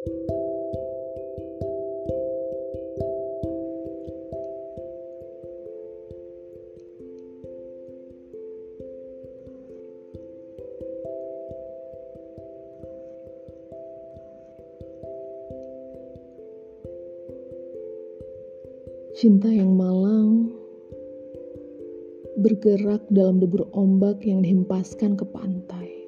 Cinta yang malang bergerak dalam debur ombak yang dihempaskan ke pantai.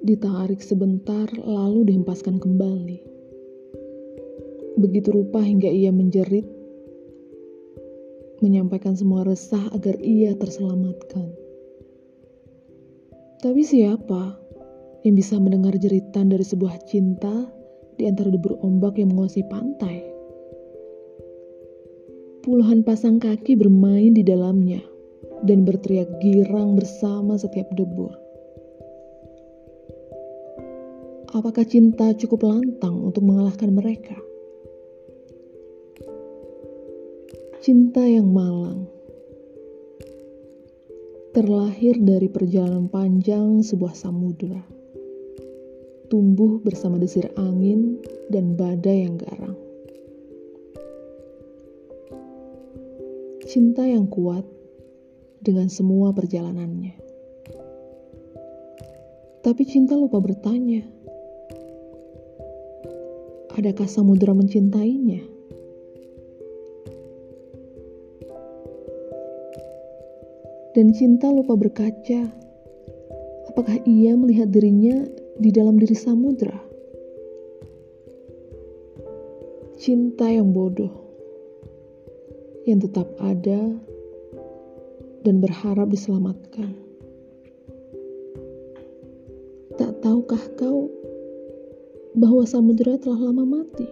Ditarik sebentar, lalu dihempaskan kembali. Begitu rupa hingga ia menjerit, menyampaikan semua resah agar ia terselamatkan. Tapi siapa yang bisa mendengar jeritan dari sebuah cinta di antara debur ombak yang menguasai pantai? Puluhan pasang kaki bermain di dalamnya dan berteriak girang bersama setiap debur. Apakah cinta cukup lantang untuk mengalahkan mereka? Cinta yang malang terlahir dari perjalanan panjang sebuah samudera, tumbuh bersama desir angin dan badai yang garang. cinta yang kuat dengan semua perjalanannya. Tapi cinta lupa bertanya, adakah samudera mencintainya? Dan cinta lupa berkaca, apakah ia melihat dirinya di dalam diri samudera? Cinta yang bodoh yang tetap ada dan berharap diselamatkan. Tak tahukah kau bahwa samudera telah lama mati?